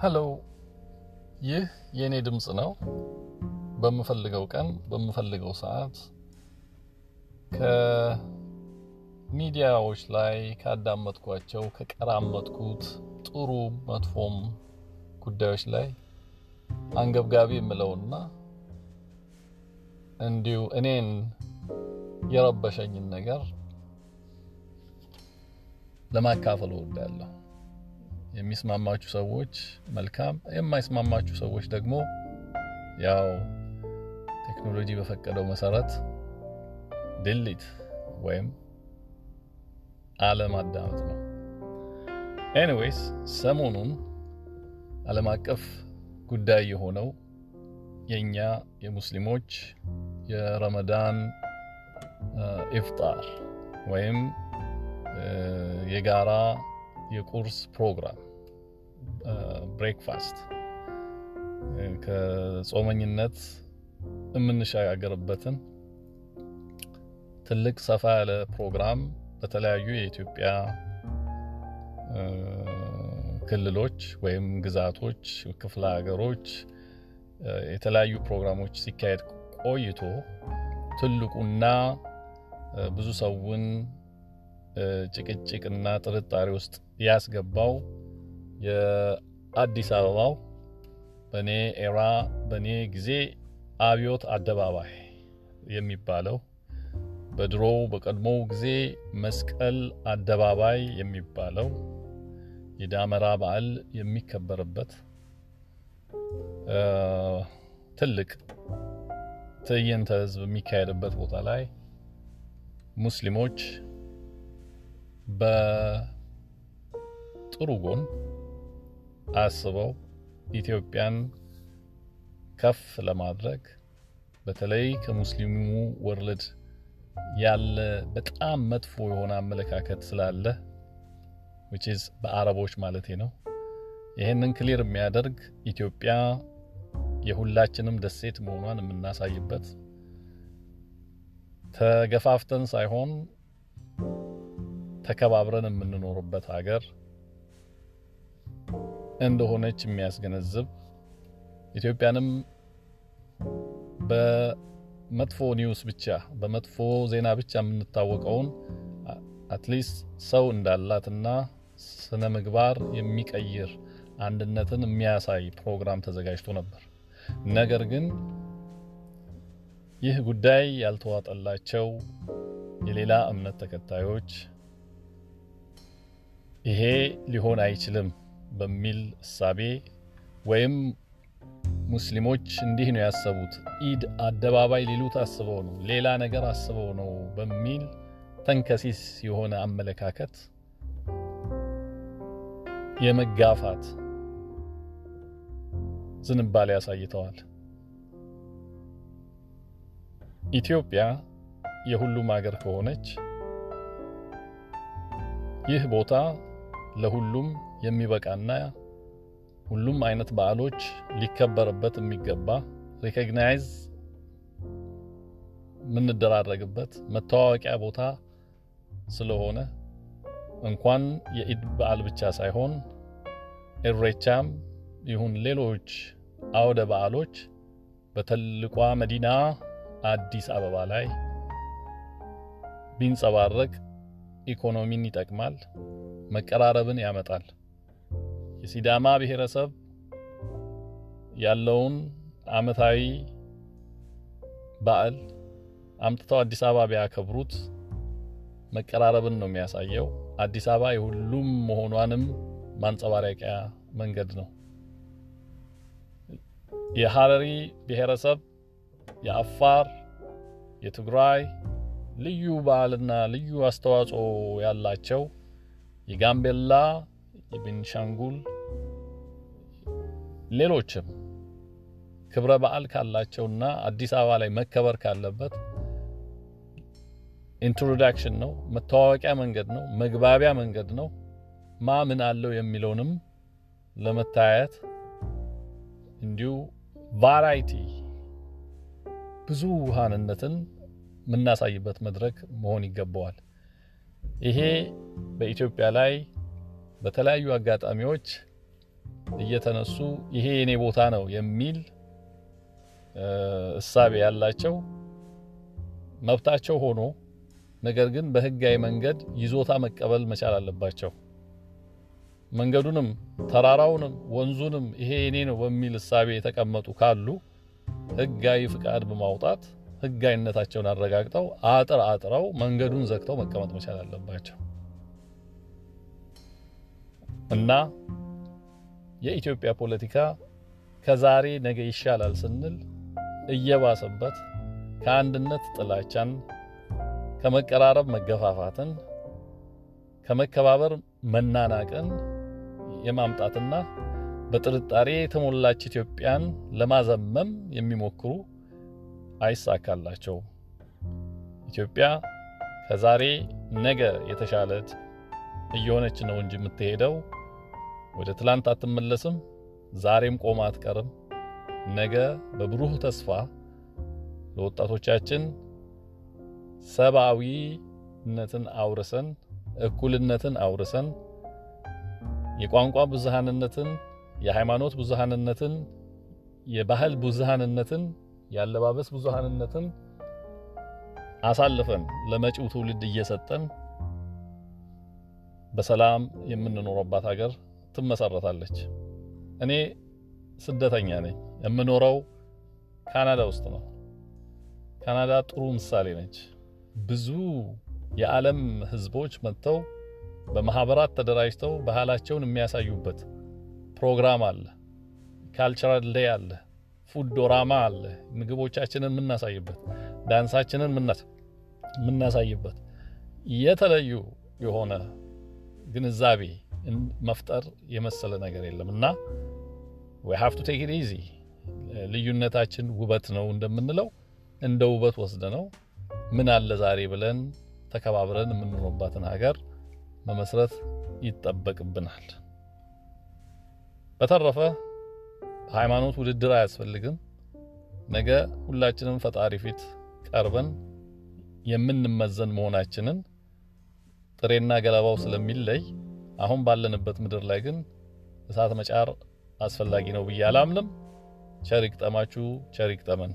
ሄሎ ይህ የእኔ ድምፅ ነው። በምፈልገው ቀን በምፈልገው ሰዓት ከሚዲያዎች ላይ ካዳመጥኳቸው ከቀራመጥኩት ጥሩ መጥፎም ጉዳዮች ላይ አንገብጋቢ የምለውና እንዲሁ እኔን የረበሸኝን ነገር ለማካፈል እወዳለሁ። የሚስማማችሁ ሰዎች መልካም፣ የማይስማማችሁ ሰዎች ደግሞ ያው ቴክኖሎጂ በፈቀደው መሰረት delete ወይም አለማዳመጥ ነው። anyways ሰሞኑን ዓለም አቀፍ ጉዳይ የሆነው የኛ የሙስሊሞች የረመዳን ኢፍጣር ወይም የጋራ የቁርስ ፕሮግራም ብሬክፋስት ከጾመኝነት የምንሸጋገርበትን ትልቅ ሰፋ ያለ ፕሮግራም በተለያዩ የኢትዮጵያ ክልሎች ወይም ግዛቶች፣ ክፍለ ሀገሮች የተለያዩ ፕሮግራሞች ሲካሄድ ቆይቶ ትልቁና ብዙ ሰውን ጭቅጭቅና ጥርጣሬ ውስጥ ያስገባው የአዲስ አበባው በእኔ ኤራ በእኔ ጊዜ አብዮት አደባባይ የሚባለው በድሮው በቀድሞው ጊዜ መስቀል አደባባይ የሚባለው የዳመራ በዓል የሚከበርበት ትልቅ ትዕይንተ ህዝብ የሚካሄድበት ቦታ ላይ ሙስሊሞች በጥሩ ጎን አስበው ኢትዮጵያን ከፍ ለማድረግ በተለይ ከሙስሊሙ world ያለ በጣም መጥፎ የሆነ አመለካከት ስላለ which is በአረቦች ማለቴ ነው። ይህንን ክሊር የሚያደርግ ኢትዮጵያ የሁላችንም ደሴት መሆኗን የምናሳይበት ተገፋፍተን ሳይሆን ተከባብረን የምንኖርበት ሀገር እንደሆነች የሚያስገነዝብ ኢትዮጵያንም በመጥፎ news ብቻ በመጥፎ ዜና ብቻ የምንታወቀውን at least ሰው እንዳላትና ስነ ምግባር የሚቀይር አንድነትን የሚያሳይ ፕሮግራም ተዘጋጅቶ ነበር። ነገር ግን ይህ ጉዳይ ያልተዋጠላቸው የሌላ እምነት ተከታዮች ይሄ ሊሆን አይችልም በሚል እሳቤ ወይም ሙስሊሞች እንዲህ ነው ያሰቡት፣ ኢድ አደባባይ ሊሉት አስበው ነው፣ ሌላ ነገር አስበው ነው በሚል ተንከሲስ የሆነ አመለካከት የመጋፋት ዝንባሌ አሳይተዋል። ኢትዮጵያ የሁሉም ሀገር ከሆነች ይህ ቦታ ለሁሉም የሚበቃና ሁሉም አይነት በዓሎች ሊከበርበት የሚገባ recognize የምንደራረግበት መተዋወቂያ ቦታ ስለሆነ እንኳን የኢድ በዓል ብቻ ሳይሆን ኢሬቻም ይሁን ሌሎች አውደ በዓሎች በትልቋ መዲና አዲስ አበባ ላይ ቢንጸባረቅ ኢኮኖሚን ይጠቅማል፣ መቀራረብን ያመጣል። የሲዳማ ብሔረሰብ ያለውን አመታዊ በዓል አምጥተው አዲስ አበባ ቢያከብሩት መቀራረብን ነው የሚያሳየው። አዲስ አበባ የሁሉም መሆኗንም ማንጸባረቂያ መንገድ ነው። የሀረሪ ብሔረሰብ፣ የአፋር፣ የትግራይ ልዩ በዓልና ልዩ አስተዋጽኦ ያላቸው የጋምቤላ፣ የቤንሻንጉል ሌሎችም ክብረ በዓል ካላቸውና አዲስ አበባ ላይ መከበር ካለበት introduction ነው፣ መተዋወቂያ መንገድ ነው፣ መግባቢያ መንገድ ነው። ማ ምን አለው የሚለውንም ለመታየት እንዲሁ ቫራይቲ ብዙ ውሃንነትን የምናሳይበት መድረክ መሆን ይገባዋል። ይሄ በኢትዮጵያ ላይ በተለያዩ አጋጣሚዎች እየተነሱ ይሄ የኔ ቦታ ነው የሚል እሳቤ ያላቸው መብታቸው ሆኖ ነገር ግን በህጋዊ መንገድ ይዞታ መቀበል መቻል አለባቸው። መንገዱንም ተራራውንም ወንዙንም ይሄ የኔ ነው በሚል እሳቤ የተቀመጡ ካሉ ህጋዊ ፍቃድ በማውጣት ህጋዊነታቸውን አረጋግጠው አጥር አጥረው መንገዱን ዘግተው መቀመጥ መቻል አለባቸው እና የኢትዮጵያ ፖለቲካ ከዛሬ ነገ ይሻላል ስንል እየባሰበት ከአንድነት ጥላቻን፣ ከመቀራረብ መገፋፋትን፣ ከመከባበር መናናቅን የማምጣትና በጥርጣሬ የተሞላች ኢትዮጵያን ለማዘመም የሚሞክሩ አይሳካላቸውም። ኢትዮጵያ ከዛሬ ነገ የተሻለች እየሆነች ነው እንጂ የምትሄደው ወደ ትላንት አትመለስም። ዛሬም ቆማ አትቀርም። ነገ በብሩህ ተስፋ ለወጣቶቻችን ሰብአዊነትን አውርሰን እኩልነትን አውርሰን የቋንቋ ብዙሃንነትን፣ የሃይማኖት ብዙሃንነትን፣ የባህል ብዙሃንነትን፣ የአለባበስ ብዙሃንነትን አሳልፈን ለመጪው ትውልድ እየሰጠን በሰላም የምንኖርባት ሀገር ትመሰረታለች። እኔ ስደተኛ ነኝ። የምኖረው ካናዳ ውስጥ ነው። ካናዳ ጥሩ ምሳሌ ነች። ብዙ የዓለም ሕዝቦች መጥተው በማህበራት ተደራጅተው ባህላቸውን የሚያሳዩበት ፕሮግራም አለ። ካልቸራል ዴይ አለ። ፉድ ዶራማ አለ። ምግቦቻችንን የምናሳይበት፣ ዳንሳችንን የምናሳይበት የተለዩ የሆነ ግንዛቤ መፍጠር የመሰለ ነገር የለም እና we have to take it easy ልዩነታችን ውበት ነው እንደምንለው እንደ ውበት ወስደ ነው ምን አለ ዛሬ ብለን ተከባብረን የምንኖርባትን ሀገር መመስረት ይጠበቅብናል። በተረፈ ሃይማኖት ውድድር አያስፈልግም። ነገ ሁላችንም ፈጣሪ ፊት ቀርበን የምንመዘን መሆናችንን ጥሬና ገለባው ስለሚለይ አሁን ባለንበት ምድር ላይ ግን እሳት መጫር አስፈላጊ ነው ብዬ አላምንም። ቸር ይግጠማችሁ፣ ቸር ይግጠመን።